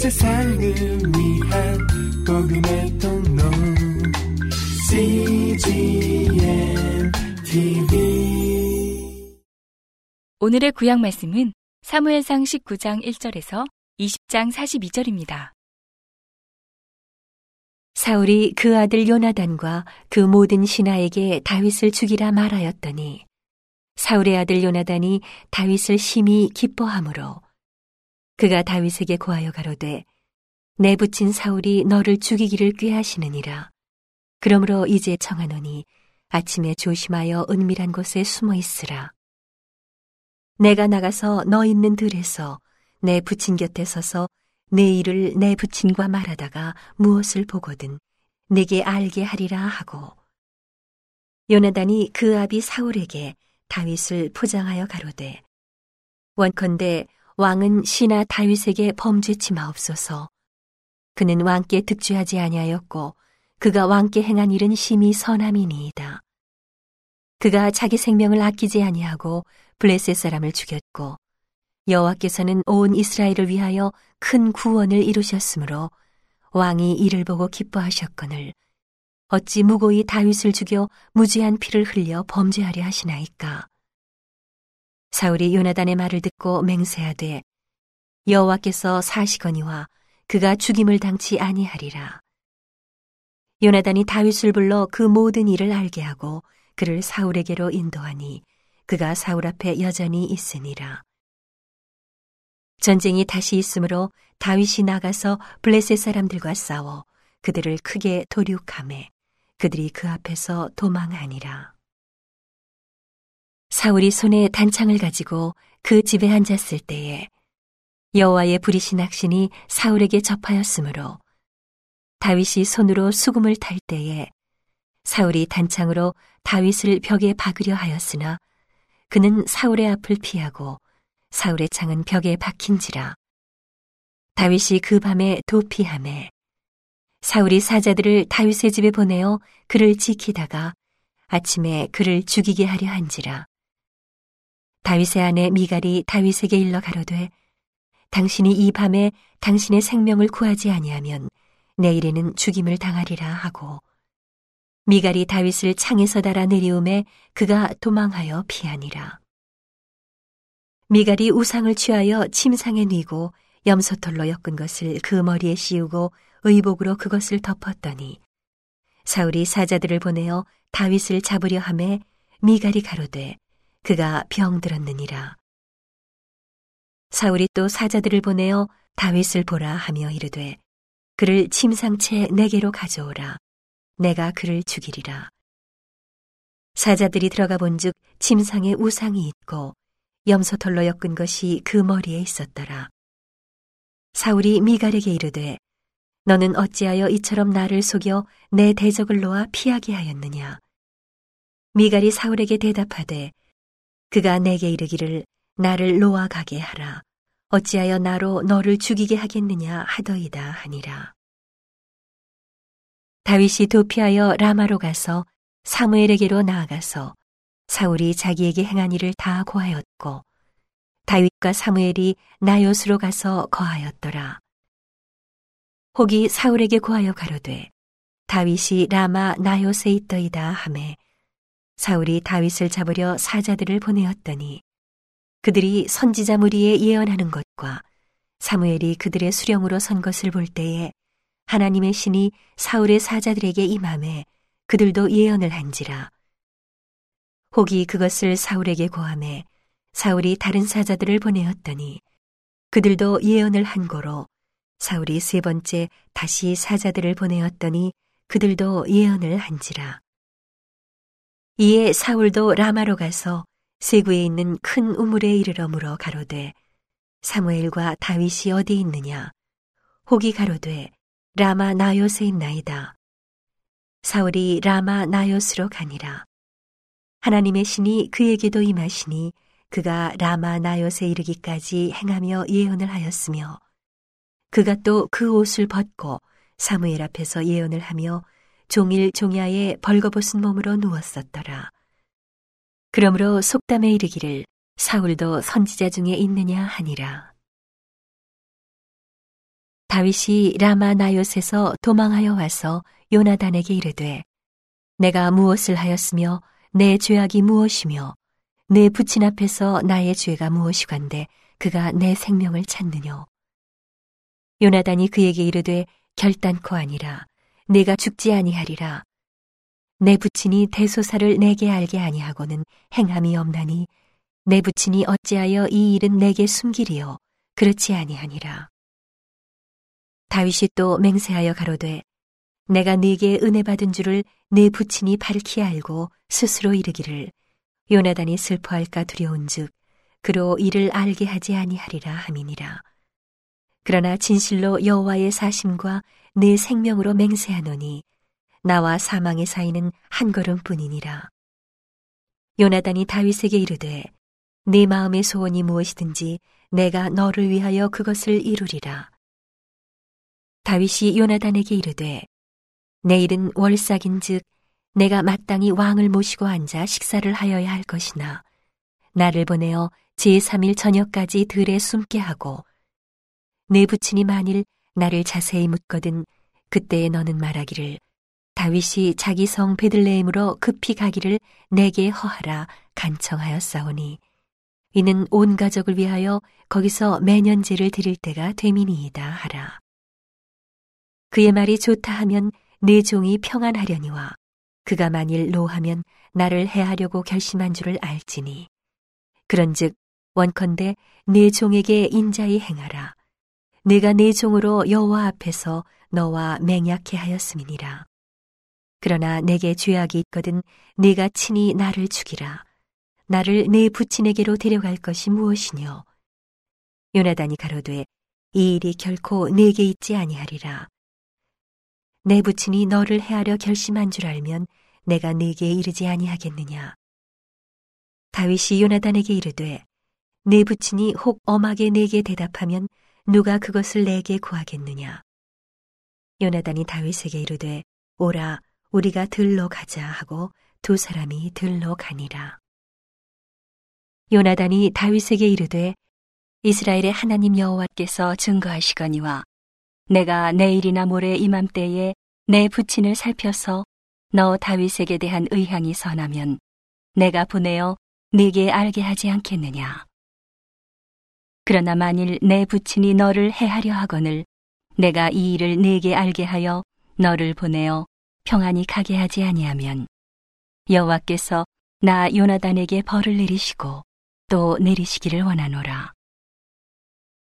세상을 위한 복음의 통로 CGM TV 오늘의 구약 말씀은 사무엘상 19장 1절에서 20장 42절입니다. 사울이 그 아들 요나단과 그 모든 신하에게 다윗을 죽이라 말하였더니 사울의 아들 요나단이 다윗을 심히 기뻐하므로 그가 다윗에게 고하여 가로되 내 붙인 사울이 너를 죽이기를 꾀하시느니라. 그러므로 이제 청하노니 아침에 조심하여 은밀한 곳에 숨어 있으라. 내가 나가서 너 있는 들에서 내 부친 곁에 서서 내 일을 내 부친과 말하다가 무엇을 보거든 내게 알게 하리라 하고 요나단이 그 아비 사울에게 다윗을 포장하여 가로되 원컨대 왕은 신하 다윗에게 범죄치 마옵소서. 그는 왕께 득죄하지 아니하였고 그가 왕께 행한 일은 심히 선함이니이다. 그가 자기 생명을 아끼지 아니하고 블레셋 사람을 죽였고 여호와께서는 온 이스라엘을 위하여 큰 구원을 이루셨으므로 왕이 이를 보고 기뻐하셨거늘 어찌 무고히 다윗을 죽여 무지한 피를 흘려 범죄하려 하시나이까 사울이 요나단의 말을 듣고 맹세하되 여호와께서 사시거니와 그가 죽임을 당치 아니하리라 요나단이 다윗을 불러 그 모든 일을 알게 하고 그를 사울에게로 인도하니 그가 사울 앞에 여전히 있으니라 전쟁이 다시 있으므로 다윗이 나가서 블레셋 사람들과 싸워 그들을 크게 도륙함에 그들이 그 앞에서 도망하니라. 사울이 손에 단창을 가지고 그 집에 앉았을 때에 여호와의 부리신 악신이 사울에게 접하였으므로 다윗이 손으로 수금을 탈 때에 사울이 단창으로 다윗을 벽에 박으려 하였으나 그는 사울의 앞을 피하고 사울의 창은 벽에 박힌지라. 다윗이 그 밤에 도피함에 사울이 사자들을 다윗의 집에 보내어 그를 지키다가 아침에 그를 죽이게 하려 한지라. 다윗의 아내 미갈이 다윗에게 일러 가로되 당신이 이 밤에 당신의 생명을 구하지 아니하면 내일에는 죽임을 당하리라 하고 미갈이 다윗을 창에서 달아 내리움에 그가 도망하여 피하니라. 미갈이 우상을 취하여 침상에 뉘고 염소털로 엮은 것을 그 머리에 씌우고 의복으로 그것을 덮었더니 사울이 사자들을 보내어 다윗을 잡으려 함에 미갈이 가로되 그가 병들었느니라. 사울이 또 사자들을 보내어 다윗을 보라 하며 이르되 그를 침상채 내게로 가져오라. 내가 그를 죽이리라. 사자들이 들어가 본즉 침상에 우상이 있고 염소털로 엮은 것이 그 머리에 있었더라. 사울이 미갈에게 이르되 너는 어찌하여 이처럼 나를 속여 내 대적을 놓아 피하게 하였느냐? 미갈이 사울에게 대답하되 그가 내게 이르기를 나를 놓아 가게 하라. 어찌하여 나로 너를 죽이게 하겠느냐 하더이다 하니라. 다윗이 도피하여 라마로 가서 사무엘에게로 나아가서 사울이 자기에게 행한 일을 다 고하였고 다윗과 사무엘이 나요스로 가서 거하였더라. 혹이 사울에게 고하여 가로되 다윗이 라마 나요스에 있더이다 하매 사울이 다윗을 잡으려 사자들을 보내었더니 그들이 선지자 무리에 예언하는 것과 사무엘이 그들의 수령으로 선 것을 볼 때에 하나님의 신이 사울의 사자들에게 임함에 그들도 예언을 한지라 혹이 그것을 사울에게 고함해 사울이 다른 사자들을 보내었더니 그들도 예언을 한 거로 사울이 세 번째 다시 사자들을 보내었더니 그들도 예언을 한지라. 이에 사울도 라마로 가서 세구에 있는 큰 우물에 이르러 물어 가로되 사무엘과 다윗이 어디 있느냐? 혹이 가로되 라마 나요스에 있나이다. 사울이 라마 나요스로 가니라. 하나님의 신이 그에게도 임하시니 그가 라마 나요에 이르기까지 행하며 예언을 하였으며 그가 또 그 옷을 벗고 사무엘 앞에서 예언을 하며 종일 종야에 벌거벗은 몸으로 누웠었더라. 그러므로 속담에 이르기를 사울도 선지자 중에 있느냐 하니라. 다윗이 라마 나요에서 도망하여 와서 요나단에게 이르되 내가 무엇을 하였으며 내 죄악이 무엇이며 내 부친 앞에서 나의 죄가 무엇이관데 그가 내 생명을 찾느뇨 요나단이 그에게 이르되 결단코 아니라 내가 죽지 아니하리라. 내 부친이 대소사를 내게 알게 아니하고는 행함이 없나니 내 부친이 어찌하여 이 일은 내게 숨기리요? 그렇지 아니하니라. 다윗이 또 맹세하여 가로되 내가 네게 은혜 받은 줄을 내 부친이 밝히 알고 스스로 이르기를 요나단이 슬퍼할까 두려운즉 그로 이를 알게 하지 아니하리라 함이니라. 그러나 진실로 여호와의 사심과 내 생명으로 맹세하노니 나와 사망의 사이는 한 걸음뿐이니라. 요나단이 다윗에게 이르되 네 마음의 소원이 무엇이든지 내가 너를 위하여 그것을 이루리라. 다윗이 요나단에게 이르되 내일은 월삭인즉 내가 마땅히 왕을 모시고 앉아 식사를 하여야 할 것이나 나를 보내어 제3일 저녁까지 들에 숨게 하고 내 부친이 만일 나를 자세히 묻거든 그때에 너는 말하기를 다윗이 자기 성 베들레헴으로 급히 가기를 내게 허하라 간청하였사오니 이는 온 가족을 위하여 거기서 매년 제를 드릴 때가 되미니이다 하라. 그의 말이 좋다 하면 내 종이 평안하려니와 그가 만일 노하면 나를 해하려고 결심한 줄을 알지니 그런즉 원컨대 내 종에게 인자히 행하라 내가 내 종으로 여호와 앞에서 너와 맹약해 하였음이니라. 그러나 내게 죄악이 있거든 네가 친히 나를 죽이라. 나를 내 부친에게로 데려갈 것이 무엇이뇨? 요나단이 가로되 이 일이 결코 내게 있지 아니하리라. 내 부친이 너를 해하려 결심한 줄 알면 내가 네게 이르지 아니하겠느냐. 다윗이 요나단에게 이르되 내 부친이 혹 엄하게 내게 대답하면 누가 그것을 내게 구하겠느냐. 요나단이 다윗에게 이르되 오라 우리가 들러 가자 하고 두 사람이 들러 가니라. 요나단이 다윗에게 이르되 이스라엘의 하나님 여호와께서 증거하시거니와 내가 내일이나 모레 이맘때에 내 부친을 살펴서 너 다윗에게 대한 의향이 선하면 내가 보내어 네게 알게 하지 않겠느냐. 그러나 만일 내 부친이 너를 해하려 하거늘 내가 이 일을 네게 알게 하여 너를 보내어 평안히 가게 하지 아니하면 여호와께서 나 요나단에게 벌을 내리시고 또 내리시기를 원하노라.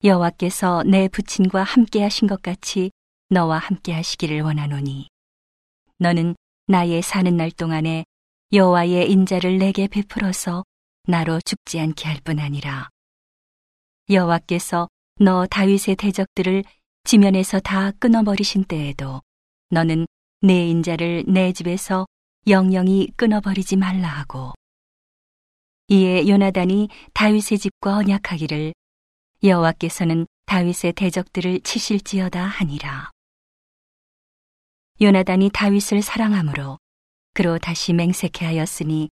여호와께서 내 부친과 함께 하신 것 같이 너와 함께 하시기를 원하노니 너는 나의 사는 날 동안에 여호와의 인자를 내게 베풀어서 나로 죽지 않게 할 뿐 아니라 여호와께서 너 다윗의 대적들을 지면에서 다 끊어버리신 때에도 너는 내 인자를 내 집에서 영영이 끊어버리지 말라 하고 이에 요나단이 다윗의 집과 언약하기를 여호와께서는 다윗의 대적들을 치실지어다 하니라. 요나단이 다윗을 사랑함으로 그로 다시 맹세케 하였으니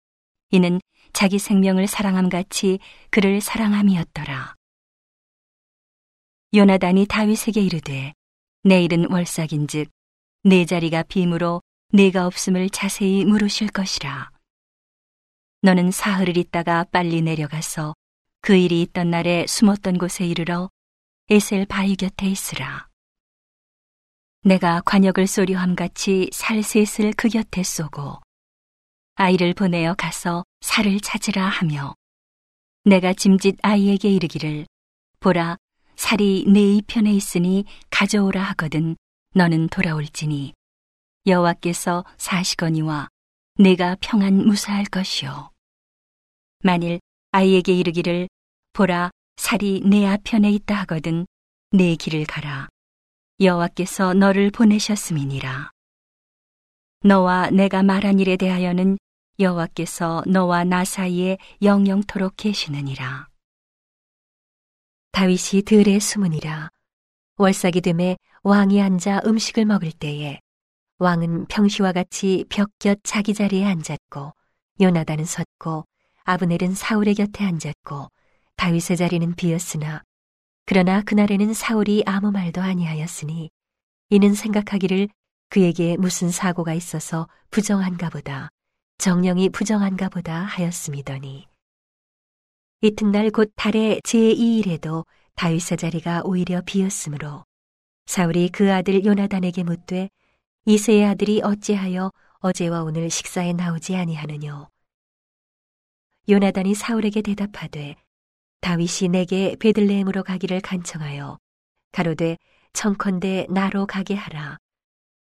이는 자기 생명을 사랑함 같이 그를 사랑함이었더라. 요나단이 다윗에게 이르되 내일은 월삭인즉 내 자리가 빔으로 내가 없음을 자세히 물으실 것이라. 너는 사흘을 있다가 빨리 내려가서 그 일이 있던 날에 숨었던 곳에 이르러 에셀 바위 곁에 있으라. 내가 관역을 쏘려함 같이 살셋을 그 곁에 쏘고 아이를 보내어 가서 살을 찾으라 하며 내가 짐짓 아이에게 이르기를 보라 살이 내 이편에 있으니 가져오라 하거든 너는 돌아올지니. 여호와께서 사시거니와 내가 평안 무사할 것이요. 만일 아이에게 이르기를 보라 살이 내 앞편에 있다 하거든 내 길을 가라. 여호와께서 너를 보내셨음이니라. 너와 내가 말한 일에 대하여는 여호와께서 너와 나 사이에 영영토록 계시느니라 다윗이 들에 숨으니라 월삭이 됨에 왕이 앉아 음식을 먹을 때에 왕은 평시와 같이 벽 곁 자기 자리에 앉았고 요나단은 섰고 아브넬은 사울의 곁에 앉았고 다윗의 자리는 비었으나 그러나 그날에는 사울이 아무 말도 아니하였으니 이는 생각하기를 그에게 무슨 사고가 있어서 부정한가 보다 정령이 부정한가 보다 하였음이더니 이튿날 곧 달의 제2일에도 다윗의 자리가 오히려 비었으므로 사울이 그 아들 요나단에게 묻되 이세의 아들이 어찌하여 어제와 오늘 식사에 나오지 아니하느뇨? 요나단이 사울에게 대답하되 다윗이 내게 베들레헴으로 가기를 간청하여 가로되 청컨대 나로 가게 하라.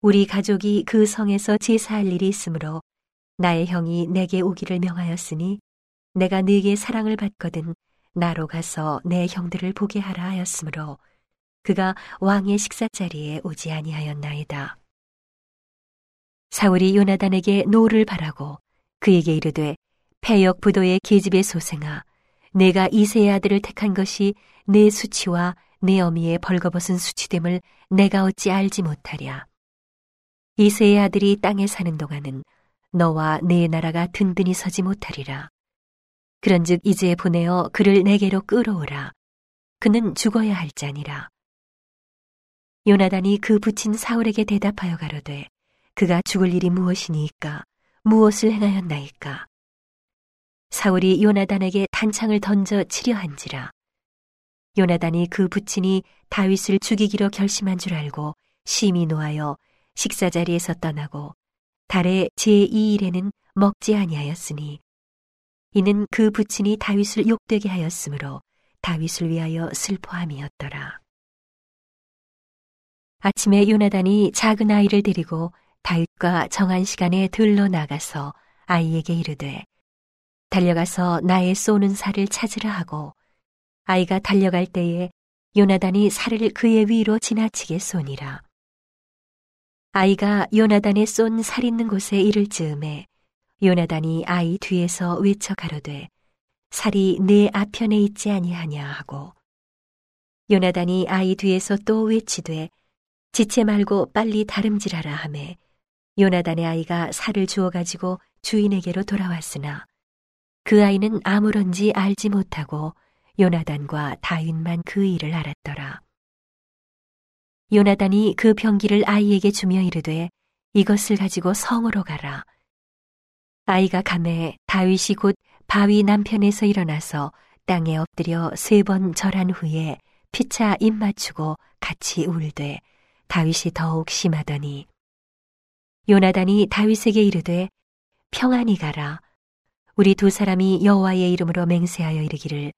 우리 가족이 그 성에서 제사할 일이 있으므로 나의 형이 내게 오기를 명하였으니 내가 네게 사랑을 받거든 나로 가서 내 형들을 보게 하라 하였으므로 그가 왕의 식사 자리에 오지 아니하였나이다. 사울이 요나단에게 노를 발하고 그에게 이르되 패역 부도의 계집의 소생아 네가 이새의 아들을 택한 것이 네 수치와 네 어미의 벌거벗은 수치됨을 내가 어찌 알지 못하랴. 이세의 아들이 땅에 사는 동안은 너와 내 나라가 든든히 서지 못하리라. 그런즉 이제 보내어 그를 내게로 끌어오라. 그는 죽어야 할 자니라. 요나단이 그 부친 사울에게 대답하여 가로되 그가 죽을 일이 무엇이니까 무엇을 행하였나이까 사울이 요나단에게 단창을 던져 치려한지라 요나단이 그 부친이 다윗을 죽이기로 결심한 줄 알고 심히 노하여 식사 자리에서 떠나고 달의 제2일에는 먹지 아니하였으니 이는 그 부친이 다윗을 욕되게 하였으므로 다윗을 위하여 슬퍼함이었더라. 아침에 요나단이 작은 아이를 데리고 다윗과 정한 시간에 들러 나가서 아이에게 이르되 달려가서 나의 쏘는 살을 찾으라 하고 아이가 달려갈 때에 요나단이 살을 그의 위로 지나치게 쏘니라. 아이가 요나단의 쏜 살 있는 곳에 이를 즈음에 요나단이 아이 뒤에서 외쳐 가로되 살이 내 앞편에 있지 아니하냐 하고 요나단이 아이 뒤에서 또 외치되 지체 말고 빨리 다름질하라 하매 요나단의 아이가 살을 주워 가지고 주인에게로 돌아왔으나 그 아이는 아무런지 알지 못하고 요나단과 다윗만 그 일을 알았더라. 요나단이 그 병기를 아이에게 주며 이르되 이것을 가지고 성으로 가라. 아이가 감에 다윗이 곧 바위 남편에서 일어나서 땅에 엎드려 세 번 절한 후에 피차 입 맞추고 같이 울되 다윗이 더욱 심하더니 요나단이 다윗에게 이르되 평안히 가라 우리 두 사람이 여호와의 이름으로 맹세하여 이르기를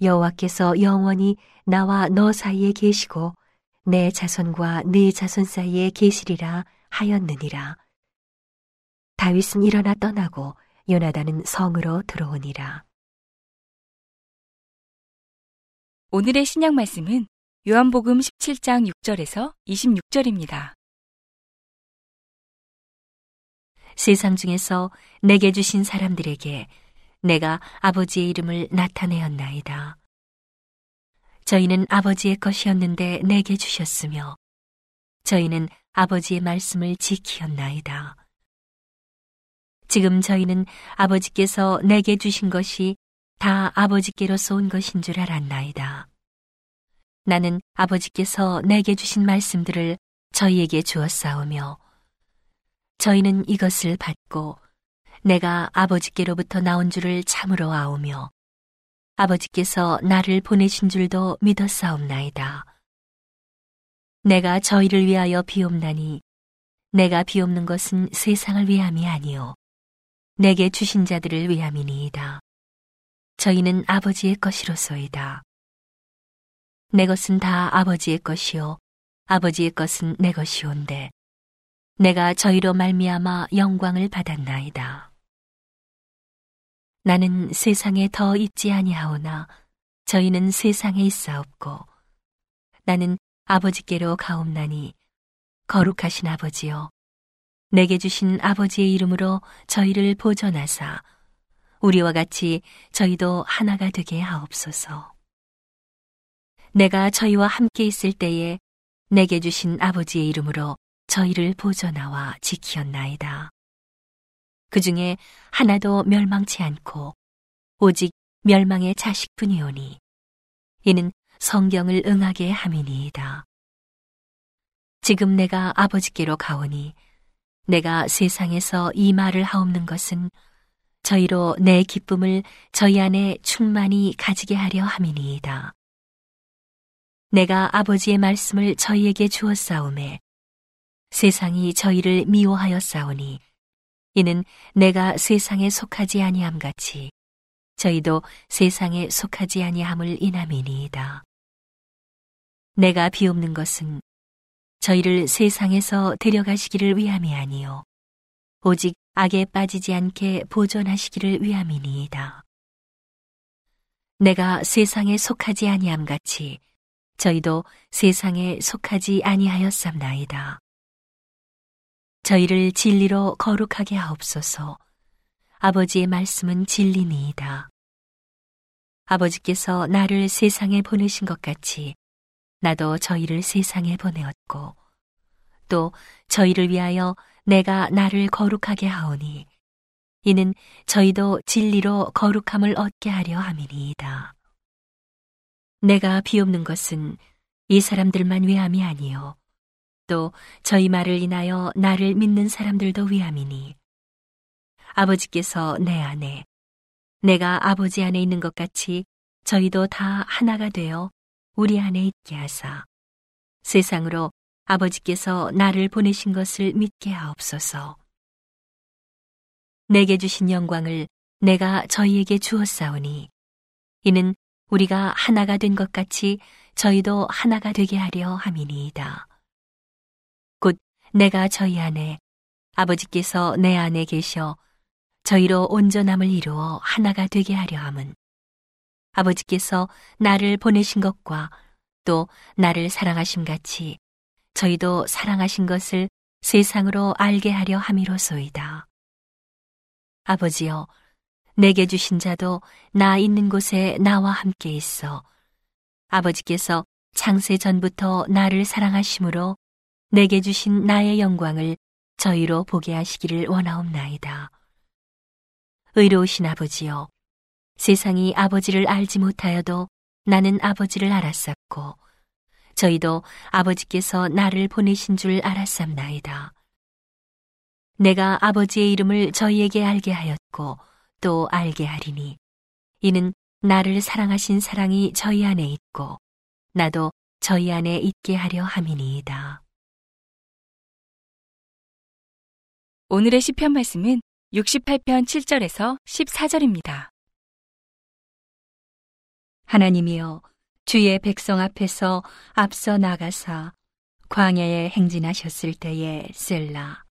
여호와께서 영원히 나와 너 사이에 계시고 내 자손과 네 자손 사이에 계시리라 하였느니라. 다윗은 일어나 떠나고 요나단은 성으로 들어오니라. 오늘의 신약 말씀은 요한복음 17장 6절에서 26절입니다. 세상 중에서 내게 주신 사람들에게 내가 아버지의 이름을 나타내었나이다. 저희는 아버지의 것이었는데 내게 주셨으며 저희는 아버지의 말씀을 지키었나이다. 지금 저희는 아버지께서 내게 주신 것이 다 아버지께로서 온 것인 줄 알았나이다. 나는 아버지께서 내게 주신 말씀들을 저희에게 주었사오며 저희는 이것을 받고 내가 아버지께로부터 나온 줄을 참으로 아오며 아버지께서 나를 보내신 줄도 믿었사옵나이다. 내가 저희를 위하여 비옵나니 내가 비옵는 것은 세상을 위함이 아니요 내게 주신 자들을 위함이니이다. 저희는 아버지의 것이로소이다. 내 것은 다 아버지의 것이요 아버지의 것은 내 것이온데 내가 저희로 말미암아 영광을 받았나이다. 나는 세상에 더 있지 아니하오나 저희는 세상에 있사옵고 나는 아버지께로 가옵나니 거룩하신 아버지여 내게 주신 아버지의 이름으로 저희를 보존하사 우리와 같이 저희도 하나가 되게 하옵소서. 내가 저희와 함께 있을 때에 내게 주신 아버지의 이름으로 저희를 보존하와 지키었나이다. 그 중에 하나도 멸망치 않고 오직 멸망의 자식뿐이오니 이는 성경을 응하게 함이니이다. 지금 내가 아버지께로 가오니 내가 세상에서 이 말을 하옵는 것은 저희로 내 기쁨을 저희 안에 충만히 가지게 하려 함이니이다. 내가 아버지의 말씀을 저희에게 주었사오매 세상이 저희를 미워하였사오니 이는 내가 세상에 속하지 아니함 같이 저희도 세상에 속하지 아니함을 인함이니이다. 내가 비옵는 것은 저희를 세상에서 데려가시기를 위함이 아니요 오직 악에 빠지지 않게 보존하시기를 위함이니이다. 내가 세상에 속하지 아니함 같이 저희도 세상에 속하지 아니하였삼나이다. 저희를 진리로 거룩하게 하옵소서. 아버지의 말씀은 진리니이다. 아버지께서 나를 세상에 보내신 것 같이 나도 저희를 세상에 보내었고 또 저희를 위하여 내가 나를 거룩하게 하오니 이는 저희도 진리로 거룩함을 얻게 하려 함이니이다. 내가 비옵는 것은 이 사람들만 위함이 아니요 또 저희 말을 인하여 나를 믿는 사람들도 위함이니 아버지께서 내 안에 내가 아버지 안에 있는 것 같이 저희도 다 하나가 되어 우리 안에 있게 하사 세상으로 아버지께서 나를 보내신 것을 믿게 하옵소서. 내게 주신 영광을 내가 저희에게 주었사오니 이는 우리가 하나가 된 것 같이 저희도 하나가 되게 하려 함이니이다. 곧 내가 저희 안에 아버지께서 내 안에 계셔 저희로 온전함을 이루어 하나가 되게 하려 함은 아버지께서 나를 보내신 것과 또 나를 사랑하심 같이 저희도 사랑하신 것을 세상으로 알게 하려 함이로소이다. 아버지여, 내게 주신 자도 나 있는 곳에 나와 함께 있어 아버지께서 창세 전부터 나를 사랑하심으로 내게 주신 나의 영광을 저희로 보게 하시기를 원하옵나이다. 의로우신 아버지여, 세상이 아버지를 알지 못하여도 나는 아버지를 알았었고, 저희도 아버지께서 나를 보내신 줄 알았삼나이다. 내가 아버지의 이름을 저희에게 알게 하였고, 또 알게 하리니, 이는 나를 사랑하신 사랑이 저희 안에 있고, 나도 저희 안에 있게 하려 함이니이다. 오늘의 시편 말씀은 68편 7절에서 14절입니다. 하나님이여 주의 백성 앞에서 앞서 나가사 광야에 행진하셨을 때에 셀라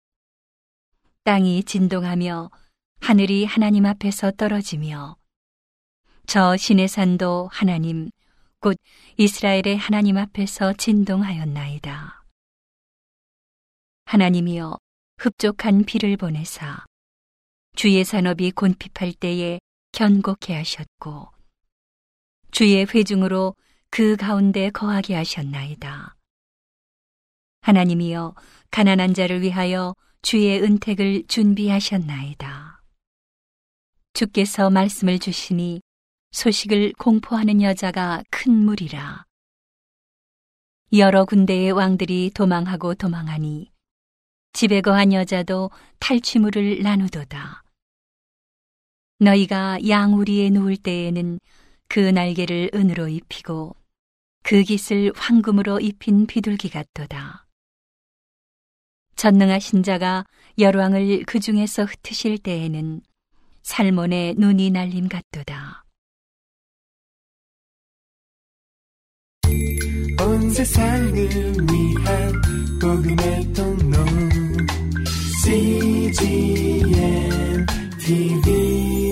땅이 진동하며 하늘이 하나님 앞에서 떨어지며 저 신의 산도 하나님 곧 이스라엘의 하나님 앞에서 진동하였나이다. 하나님이여 흡족한 비를 보내사 주의 산업이 곤핍할 때에 견고케 하셨고 주의 회중으로 그 가운데 거하게 하셨나이다. 하나님이여 가난한 자를 위하여 주의 은택을 준비하셨나이다. 주께서 말씀을 주시니 소식을 공포하는 여자가 큰 무리라. 여러 군데의 왕들이 도망하고 도망하니 집에 거한 여자도 탈취물을 나누도다. 너희가 양우리에 누울 때에는 그 날개를 은으로 입히고 그 깃을 황금으로 입힌 비둘기 같도다. 전능하신 자가 열왕을 그 중에서 흩으실 때에는 살몬의 눈이 날림 같도다. 온 세상을 위한 복음의 통로 CGM TV